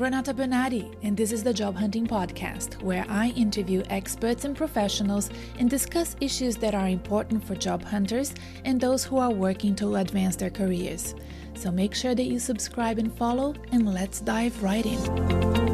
Renata Bernarde, and this is the Job Hunting Podcast, where I interview experts and professionals and discuss issues that are important for job hunters and those who are working to advance their careers. So make sure that you subscribe and follow, and let's dive right in.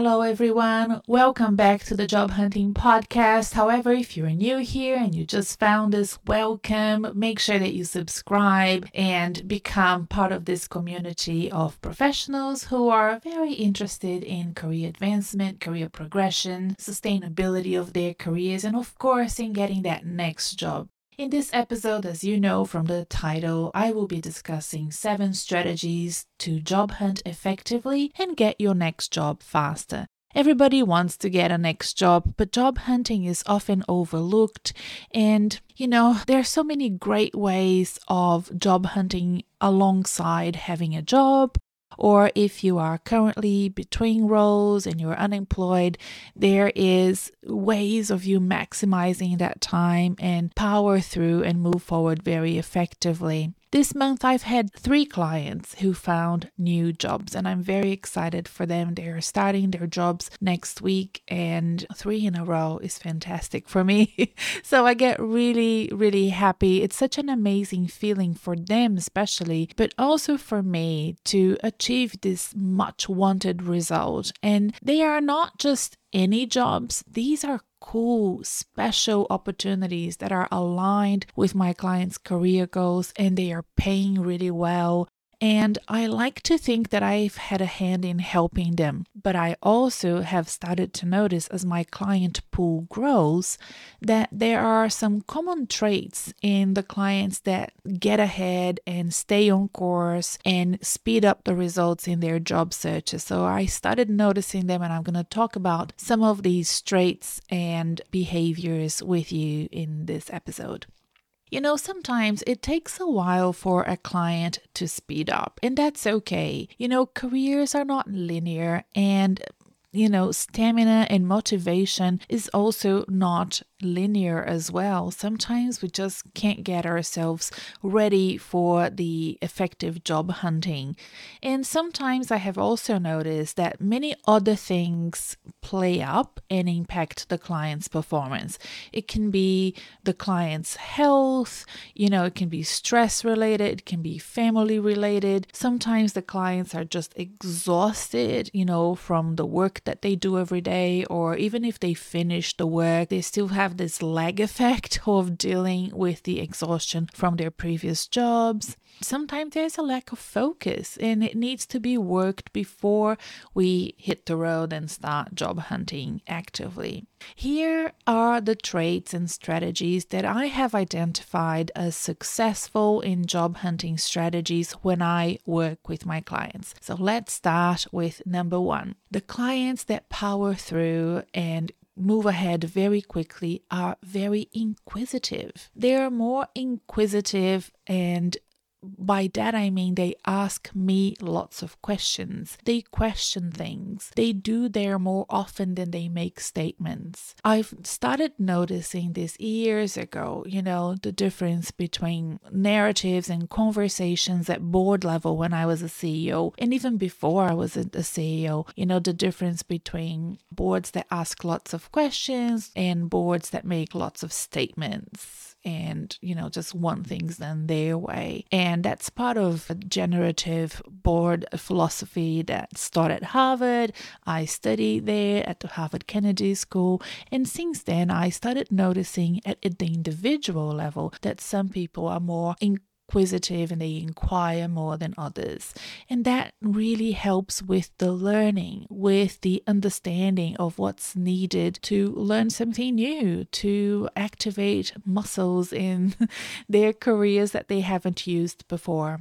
Hello, everyone. Welcome back to the Job Hunting Podcast. However, if you're new here and you just found us, welcome. Make sure that you subscribe and become part of this community of professionals who are very interested in career advancement, career progression, sustainability of their careers, and of course, in getting that next job. In this episode, as you know from the title, I will be discussing seven strategies to job hunt effectively and get your next job faster. Everybody wants to get a next job, but job hunting is often overlooked. And, you know, there are so many great ways of job hunting alongside having a job or if you are currently between roles and you're unemployed, there is ways of you maximizing that time and power through and move forward very effectively. This month, I've had three clients who found new jobs, and I'm very excited for them. They're starting their jobs next week, and three in a row is fantastic for me. so I get really, really happy. It's such an amazing feeling for them, especially, but also for me to achieve this much wanted result. And they are not just any jobs, these are cool, special opportunities that are aligned with my clients' career goals and they are paying really well. And I like to think that I've had a hand in helping them. But I also have started to notice as my client pool grows that there are some common traits in the clients that get ahead and stay on course and speed up the results in their job searches. So I started noticing them, and I'm going to talk about some of these traits and behaviors with you in this episode. You know, sometimes it takes a while for a client to speed up, and that's okay. You know, careers are not linear, and you know, stamina and motivation is also not linear as well. Sometimes we just can't get ourselves ready for the effective job hunting. And sometimes I have also noticed that many other things play up and impact the client's performance. It can be the client's health, you know, it can be stress related, it can be family related. Sometimes the clients are just exhausted, you know, from the work that they do every day, or even if they finish the work, they still have this lag effect of dealing with the exhaustion from their previous jobs. Sometimes there's a lack of focus and it needs to be worked before we hit the road and start job hunting actively. Here are the traits and strategies that I have identified as successful in job hunting strategies when I work with my clients. So let's start with number one the clients that power through and move ahead very quickly are very inquisitive. They are more inquisitive and by that I mean they ask me lots of questions. They question things. They do there more often than they make statements. I've started noticing this years ago, you know, the difference between narratives and conversations at board level when I was a CEO and even before I was a CEO, you know, the difference between boards that ask lots of questions and boards that make lots of statements and, you know, just want things done their way. And that's part of a generative board philosophy that started at Harvard. I studied there at the Harvard Kennedy School. And since then, I started noticing at the individual level that some people are more in inquisitive and they inquire more than others. And that really helps with the learning, with the understanding of what's needed to learn something new, to activate muscles in their careers that they haven't used before.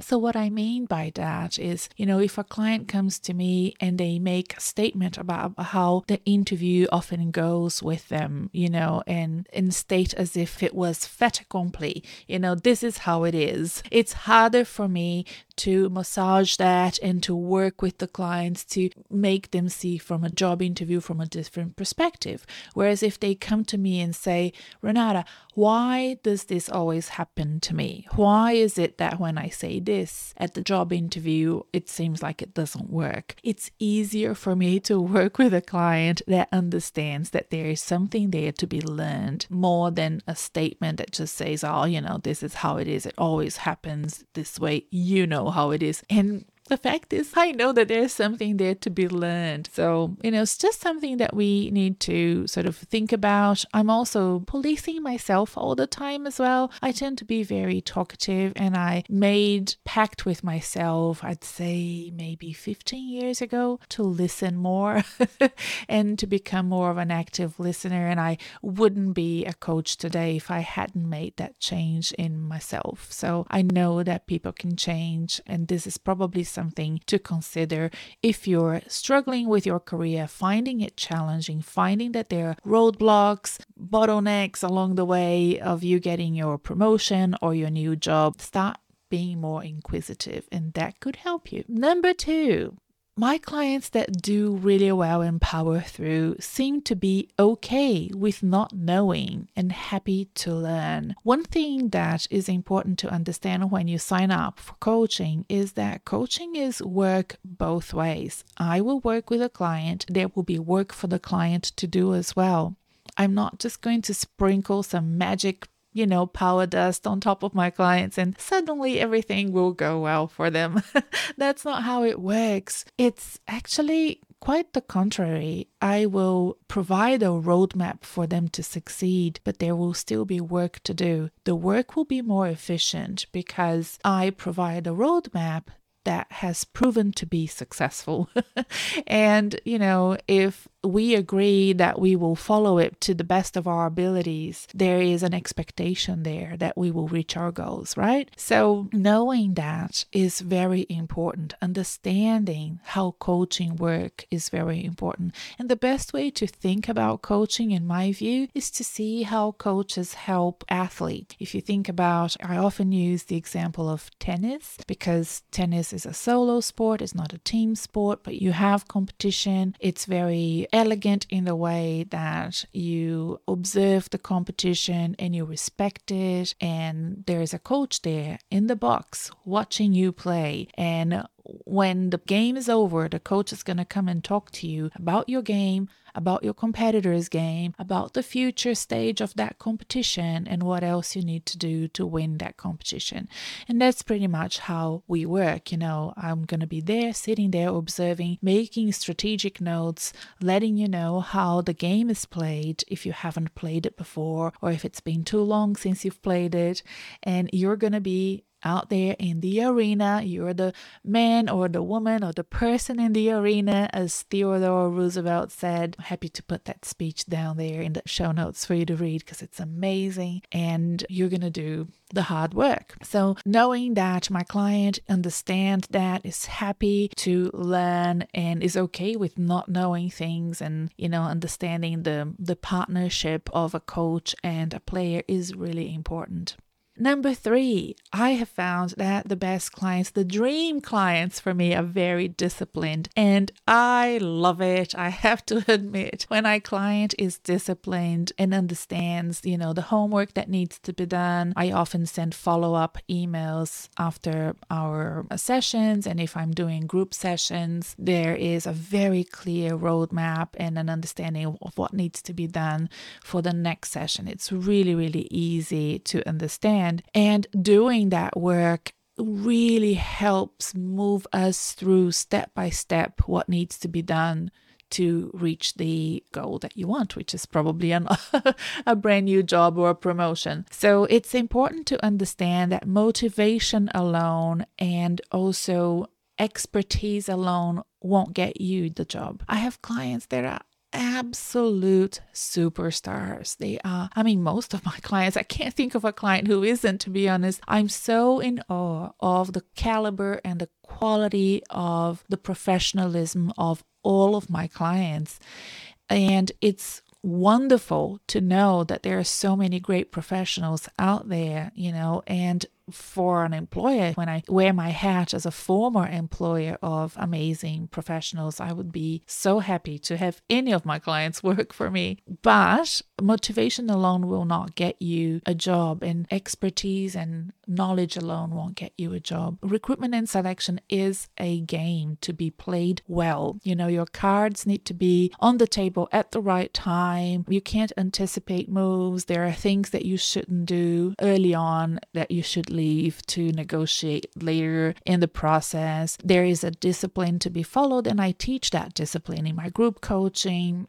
So, what I mean by that is, you know, if a client comes to me and they make a statement about how the interview often goes with them, you know, and, and state as if it was fait accompli, you know, this is how it is. It's harder for me to massage that and to work with the clients to make them see from a job interview from a different perspective. Whereas if they come to me and say, Renata, why does this always happen to me? Why is it that when I say this at the job interview, it seems like it doesn't work? It's easier for me to work with a client that understands that there is something there to be learned more than a statement that just says, oh, you know, this is how it is. It always happens this way. You know how it is. And the fact is, I know that there's something there to be learned. So, you know, it's just something that we need to sort of think about. I'm also policing myself all the time as well. I tend to be very talkative and I made pact with myself, I'd say maybe 15 years ago, to listen more and to become more of an active listener. And I wouldn't be a coach today if I hadn't made that change in myself. So I know that people can change, and this is probably something to consider if you're struggling with your career, finding it challenging, finding that there are roadblocks, bottlenecks along the way of you getting your promotion or your new job. Start being more inquisitive, and that could help you. Number two, my clients that do really well and power through seem to be okay with not knowing and happy to learn. One thing that is important to understand when you sign up for coaching is that coaching is work both ways. I will work with a client, there will be work for the client to do as well. I'm not just going to sprinkle some magic you know, power dust on top of my clients and suddenly everything will go well for them. That's not how it works. It's actually quite the contrary. I will provide a roadmap for them to succeed, but there will still be work to do. The work will be more efficient because I provide a roadmap that has proven to be successful. and, you know, if we agree that we will follow it to the best of our abilities, there is an expectation there that we will reach our goals, right? So, knowing that is very important. Understanding how coaching work is very important. And the best way to think about coaching, in my view, is to see how coaches help athletes. If you think about, I often use the example of tennis because tennis is a solo sport, it's not a team sport, but you have competition. It's very elegant in the way that you observe the competition and you respect it, and there's a coach there in the box watching you play. And when the game is over, the coach is going to come and talk to you about your game, about your competitor's game, about the future stage of that competition, and what else you need to do to win that competition. And that's pretty much how we work. You know, I'm going to be there, sitting there, observing, making strategic notes, letting you know how the game is played if you haven't played it before, or if it's been too long since you've played it. And you're going to be out there in the arena. You're the man or the woman or the person in the arena, as Theodore Roosevelt said. I'm happy to put that speech down there in the show notes for you to read because it's amazing. And you're going to do the hard work. So, knowing that my client understands that, is happy to learn, and is okay with not knowing things, and you know, understanding the the partnership of a coach and a player is really important. Number three, I have found that the best clients, the dream clients for me, are very disciplined, and I love it. I have to admit, when a client is disciplined and understands, you know, the homework that needs to be done, I often send follow up emails after our sessions. And if I'm doing group sessions, there is a very clear roadmap and an understanding of what needs to be done for the next session. It's really, really easy to understand understand. And doing that work really helps move us through step by step what needs to be done to reach the goal that you want, which is probably an, a brand new job or a promotion. So it's important to understand that motivation alone and also expertise alone won't get you the job. I have clients that are absolute superstars. They are, I mean, most of my clients, I can't think of a client who isn't, to be honest. I'm so in awe of the caliber and the quality of the professionalism of all of my clients. And it's wonderful to know that there are so many great professionals out there, you know, and for an employer, when I wear my hat as a former employer of amazing professionals, I would be so happy to have any of my clients work for me. But motivation alone will not get you a job, and expertise and knowledge alone won't get you a job. Recruitment and selection is a game to be played well. You know, your cards need to be on the table at the right time. You can't anticipate moves. There are things that you shouldn't do early on that you should leave to negotiate later in the process. There is a discipline to be followed, and I teach that discipline in my group coaching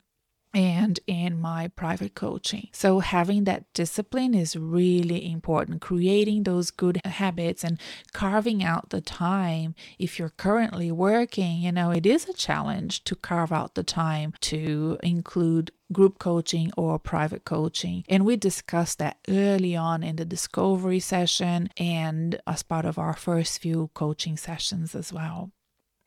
and in my private coaching. So, having that discipline is really important. Creating those good habits and carving out the time. If you're currently working, you know, it is a challenge to carve out the time to include group coaching or private coaching. And we discussed that early on in the discovery session and as part of our first few coaching sessions as well.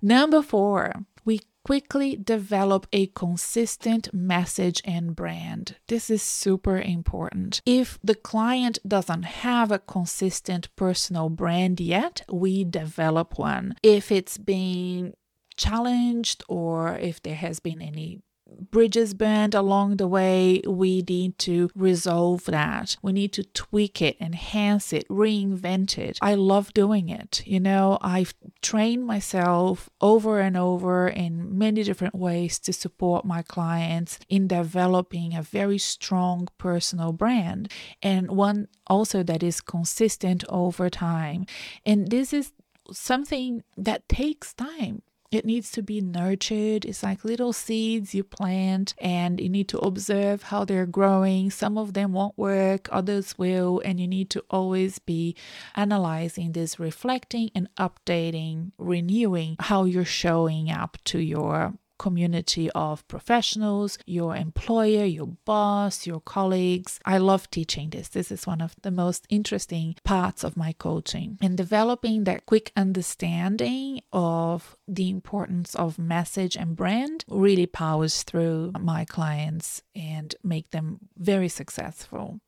Number four, we quickly develop a consistent message and brand. This is super important. If the client doesn't have a consistent personal brand yet, we develop one. If it's been challenged or if there has been any bridges burned along the way, we need to resolve that. We need to tweak it, enhance it, reinvent it. I love doing it. You know, I've trained myself over and over in many different ways to support my clients in developing a very strong personal brand and one also that is consistent over time. And this is something that takes time it needs to be nurtured. It's like little seeds you plant, and you need to observe how they're growing. Some of them won't work, others will, and you need to always be analyzing this, reflecting and updating, renewing how you're showing up to your community of professionals, your employer, your boss, your colleagues. I love teaching this. This is one of the most interesting parts of my coaching. And developing that quick understanding of the importance of message and brand really powers through my clients and make them very successful.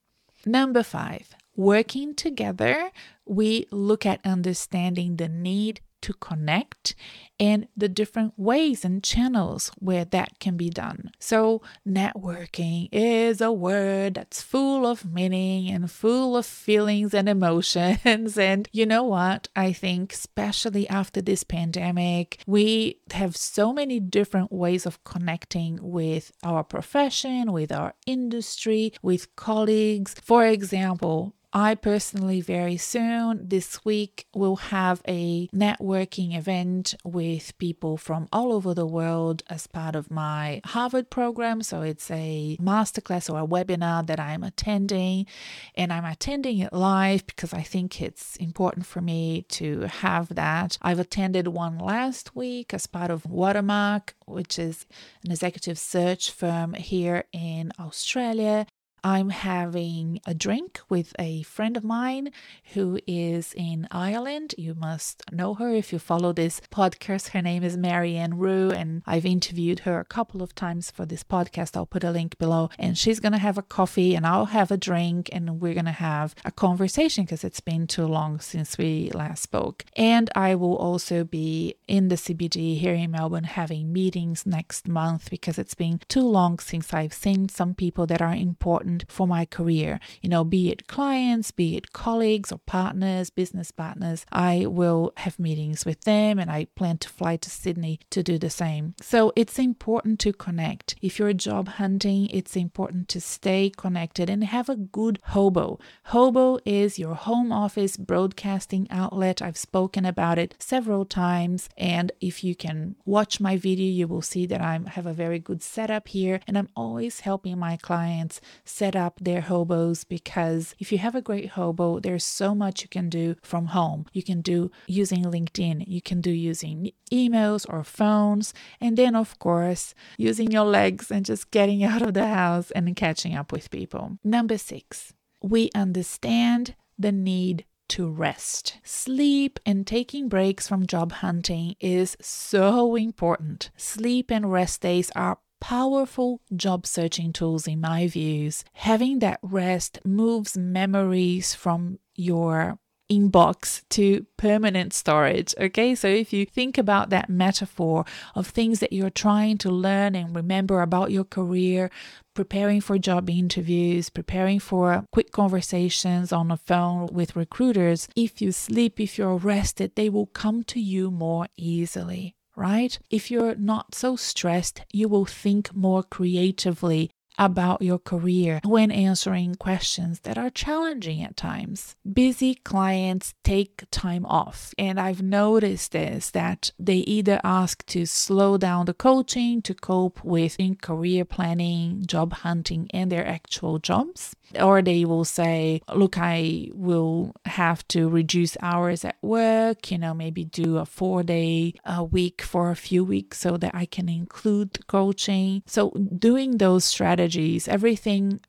Number five, working together, we look at understanding the need to connect and the different ways and channels where that can be done. So, networking is a word that's full of meaning and full of feelings and emotions. And you know what? I think, especially after this pandemic, we have so many different ways of connecting with our profession, with our industry, with colleagues. For example, I personally, very soon this week, will have a networking event with people from all over the world as part of my Harvard program. So it's a masterclass or a webinar that I'm attending, and I'm attending it live because I think it's important for me to have that. I've attended one last week as part of Watermark, which is an executive search firm here in Australia. I'm having a drink with a friend of mine who is in Ireland. You must know her if you follow this podcast. Her name is Marianne Rue, and I've interviewed her a couple of times for this podcast. I'll put a link below. And she's going to have a coffee, and I'll have a drink, and we're going to have a conversation because it's been too long since we last spoke. And I will also be in the CBD here in Melbourne having meetings next month because it's been too long since I've seen some people that are important important for my career. You know, be it clients, be it colleagues or partners, business partners, I will have meetings with them and I plan to fly to Sydney to do the same. So it's important to connect. If you're job hunting, it's important to stay connected and have a good hobo. Hobo is your home office broadcasting outlet. I've spoken about it several times. And if you can watch my video, you will see that I have a very good setup here and I'm always helping my clients set up their hobos because if you have a great hobo, there's so much you can do from home. You can do using LinkedIn, you can do using emails or phones, and then, of course, using your legs and just getting out of the house and catching up with people. Number six, we understand the need to rest. Sleep and taking breaks from job hunting is so important. Sleep and rest days are powerful job searching tools in my views. Having that rest moves memories from your inbox to permanent storage. Okay, so if you think about that metaphor of things that you're trying to learn and remember about your career, preparing for job interviews, preparing for quick conversations on the phone with recruiters, if you sleep, if you're rested, they will come to you more easily right? If you're not so stressed, you will think more creatively about your career when answering questions that are challenging at times. Busy clients take time off, and I've noticed this that they either ask to slow down the coaching to cope with in career planning, job hunting, and their actual jobs, or they will say, Look, I will have to reduce hours at work, you know, maybe do a four day a week for a few weeks so that I can include coaching. So, doing those strategies, everything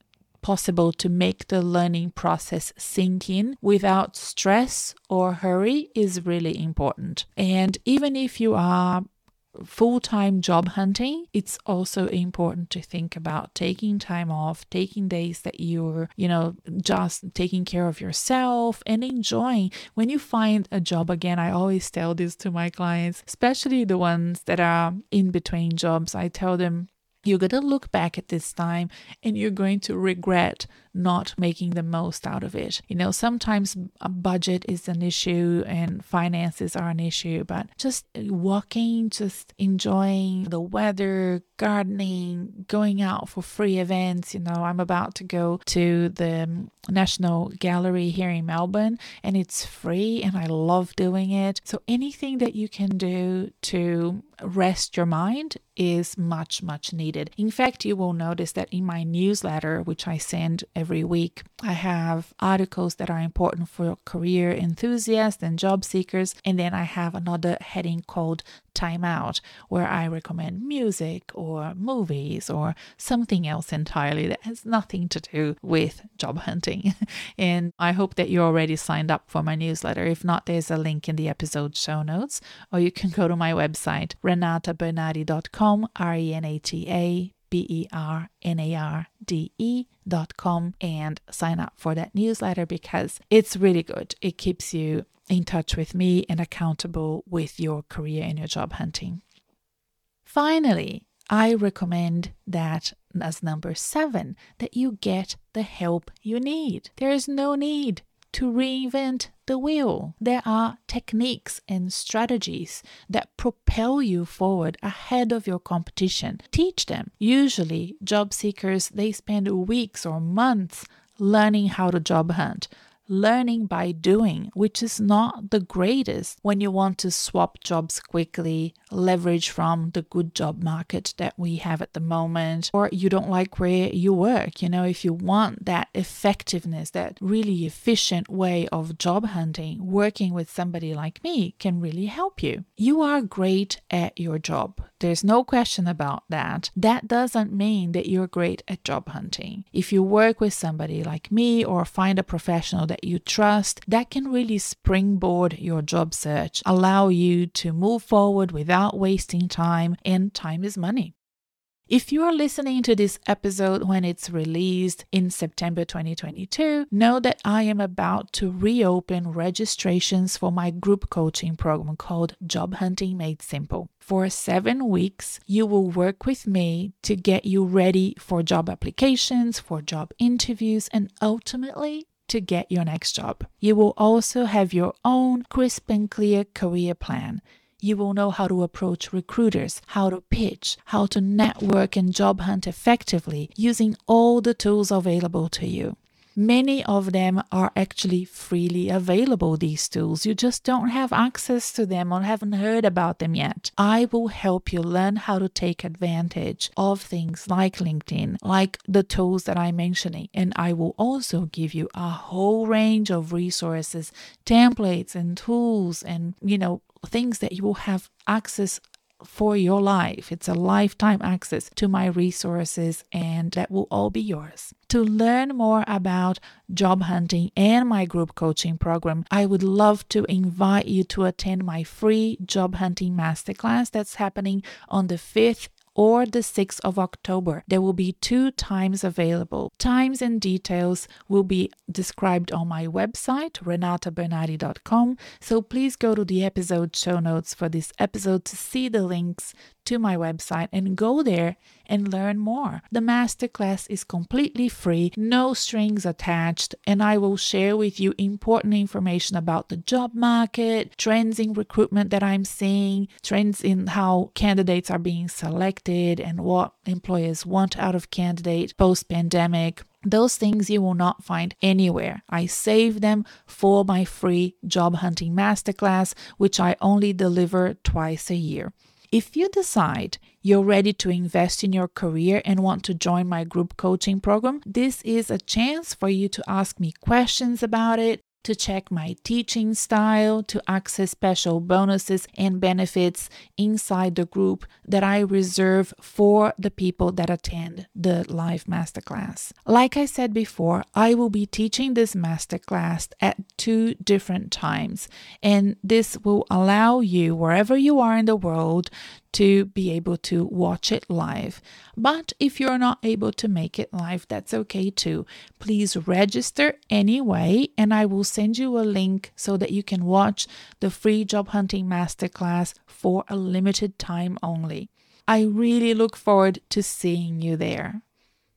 possible to make the learning process sink in without stress or hurry is really important. And even if you are full time job hunting, it's also important to think about taking time off, taking days that you're, you know, just taking care of yourself and enjoying. When you find a job again, I always tell this to my clients, especially the ones that are in between jobs. I tell them, you're going to look back at this time and you're going to regret not making the most out of it. You know, sometimes a budget is an issue and finances are an issue, but just walking, just enjoying the weather, gardening, going out for free events. You know, I'm about to go to the National Gallery here in Melbourne and it's free and I love doing it. So anything that you can do to rest your mind is much, much needed. In fact, you will notice that in my newsletter, which I send every week. I have articles that are important for career enthusiasts and job seekers. And then I have another heading called Time Out, where I recommend music or movies or something else entirely that has nothing to do with job hunting. and I hope that you already signed up for my newsletter. If not, there's a link in the episode show notes, or you can go to my website, renatabernarde.com, R E N A T A B E R N A R D E dot com and sign up for that newsletter because it's really good. It keeps you in touch with me and accountable with your career and your job hunting. Finally, I recommend that as number seven, that you get the help you need. There is no need to reinvent the wheel. There are techniques and strategies that propel you forward ahead of your competition. Teach them. Usually, job seekers they spend weeks or months learning how to job hunt, learning by doing, which is not the greatest when you want to swap jobs quickly, leverage from the good job market that we have at the moment, or you don't like where you work. You know, if you want that effectiveness, that really efficient way of job hunting, working with somebody like me can really help you. You are great at your job. There's no question about that. That doesn't mean that you're great at job hunting. If you work with somebody like me or find a professional that you trust, that can really springboard your job search, allow you to move forward without wasting time, and time is money. If you are listening to this episode when it's released in September 2022, know that I am about to reopen registrations for my group coaching program called Job Hunting Made Simple. For seven weeks, you will work with me to get you ready for job applications, for job interviews, and ultimately to get your next job. You will also have your own crisp and clear career plan you will know how to approach recruiters, how to pitch, how to network and job hunt effectively using all the tools available to you. Many of them are actually freely available, these tools. You just don't have access to them or haven't heard about them yet. I will help you learn how to take advantage of things like LinkedIn, like the tools that I'm mentioning. And I will also give you a whole range of resources, templates, and tools, and, you know, things that you will have access for your life. It's a lifetime access to my resources, and that will all be yours. To learn more about job hunting and my group coaching program, I would love to invite you to attend my free job hunting masterclass that's happening on the 5th or the 6th of October. There will be two times available. Times and details will be described on my website, renatabernarde.com. So please go to the episode show notes for this episode to see the links to my website and go there and learn more. The masterclass is completely free, no strings attached, and I will share with you important information about the job market, trends in recruitment that I'm seeing, trends in how candidates are being selected, and what employers want out of candidates post pandemic. Those things you will not find anywhere. I save them for my free job hunting masterclass, which I only deliver twice a year. If you decide you're ready to invest in your career and want to join my group coaching program, this is a chance for you to ask me questions about it, to check my teaching style, to access special bonuses and benefits inside the group that I reserve for the people that attend the live masterclass. Like I said before, I will be teaching this masterclass at two different times, and this will allow you, wherever you are in the world, to be able to watch it live. But if you're not able to make it live, that's okay too. Please register anyway, and I will send you a link so that you can watch the free job hunting masterclass for a limited time only. I really look forward to seeing you there.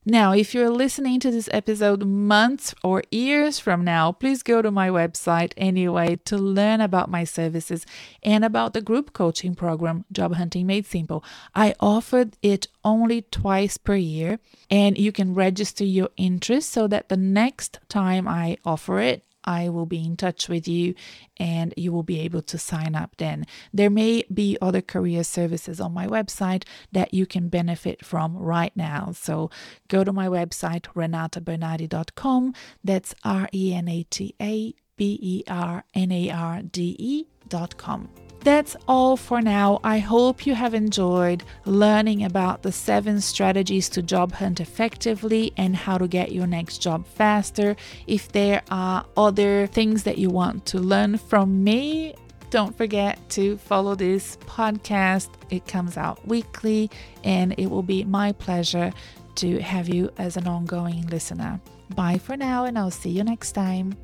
Now, if you're listening to this episode months or years from now, please go to my website anyway to learn about my services and about the group coaching program, Job Hunting Made Simple. I offered it only twice per year, and you can register your interest so that the next time I offer it, I will be in touch with you and you will be able to sign up then. There may be other career services on my website that you can benefit from right now. So go to my website, renatabernarde.com. That's R E N A T A B E R N A R D E.com. That's all for now. I hope you have enjoyed learning about the seven strategies to job hunt effectively and how to get your next job faster. If there are other things that you want to learn from me, don't forget to follow this podcast. It comes out weekly, and it will be my pleasure to have you as an ongoing listener. Bye for now, and I'll see you next time.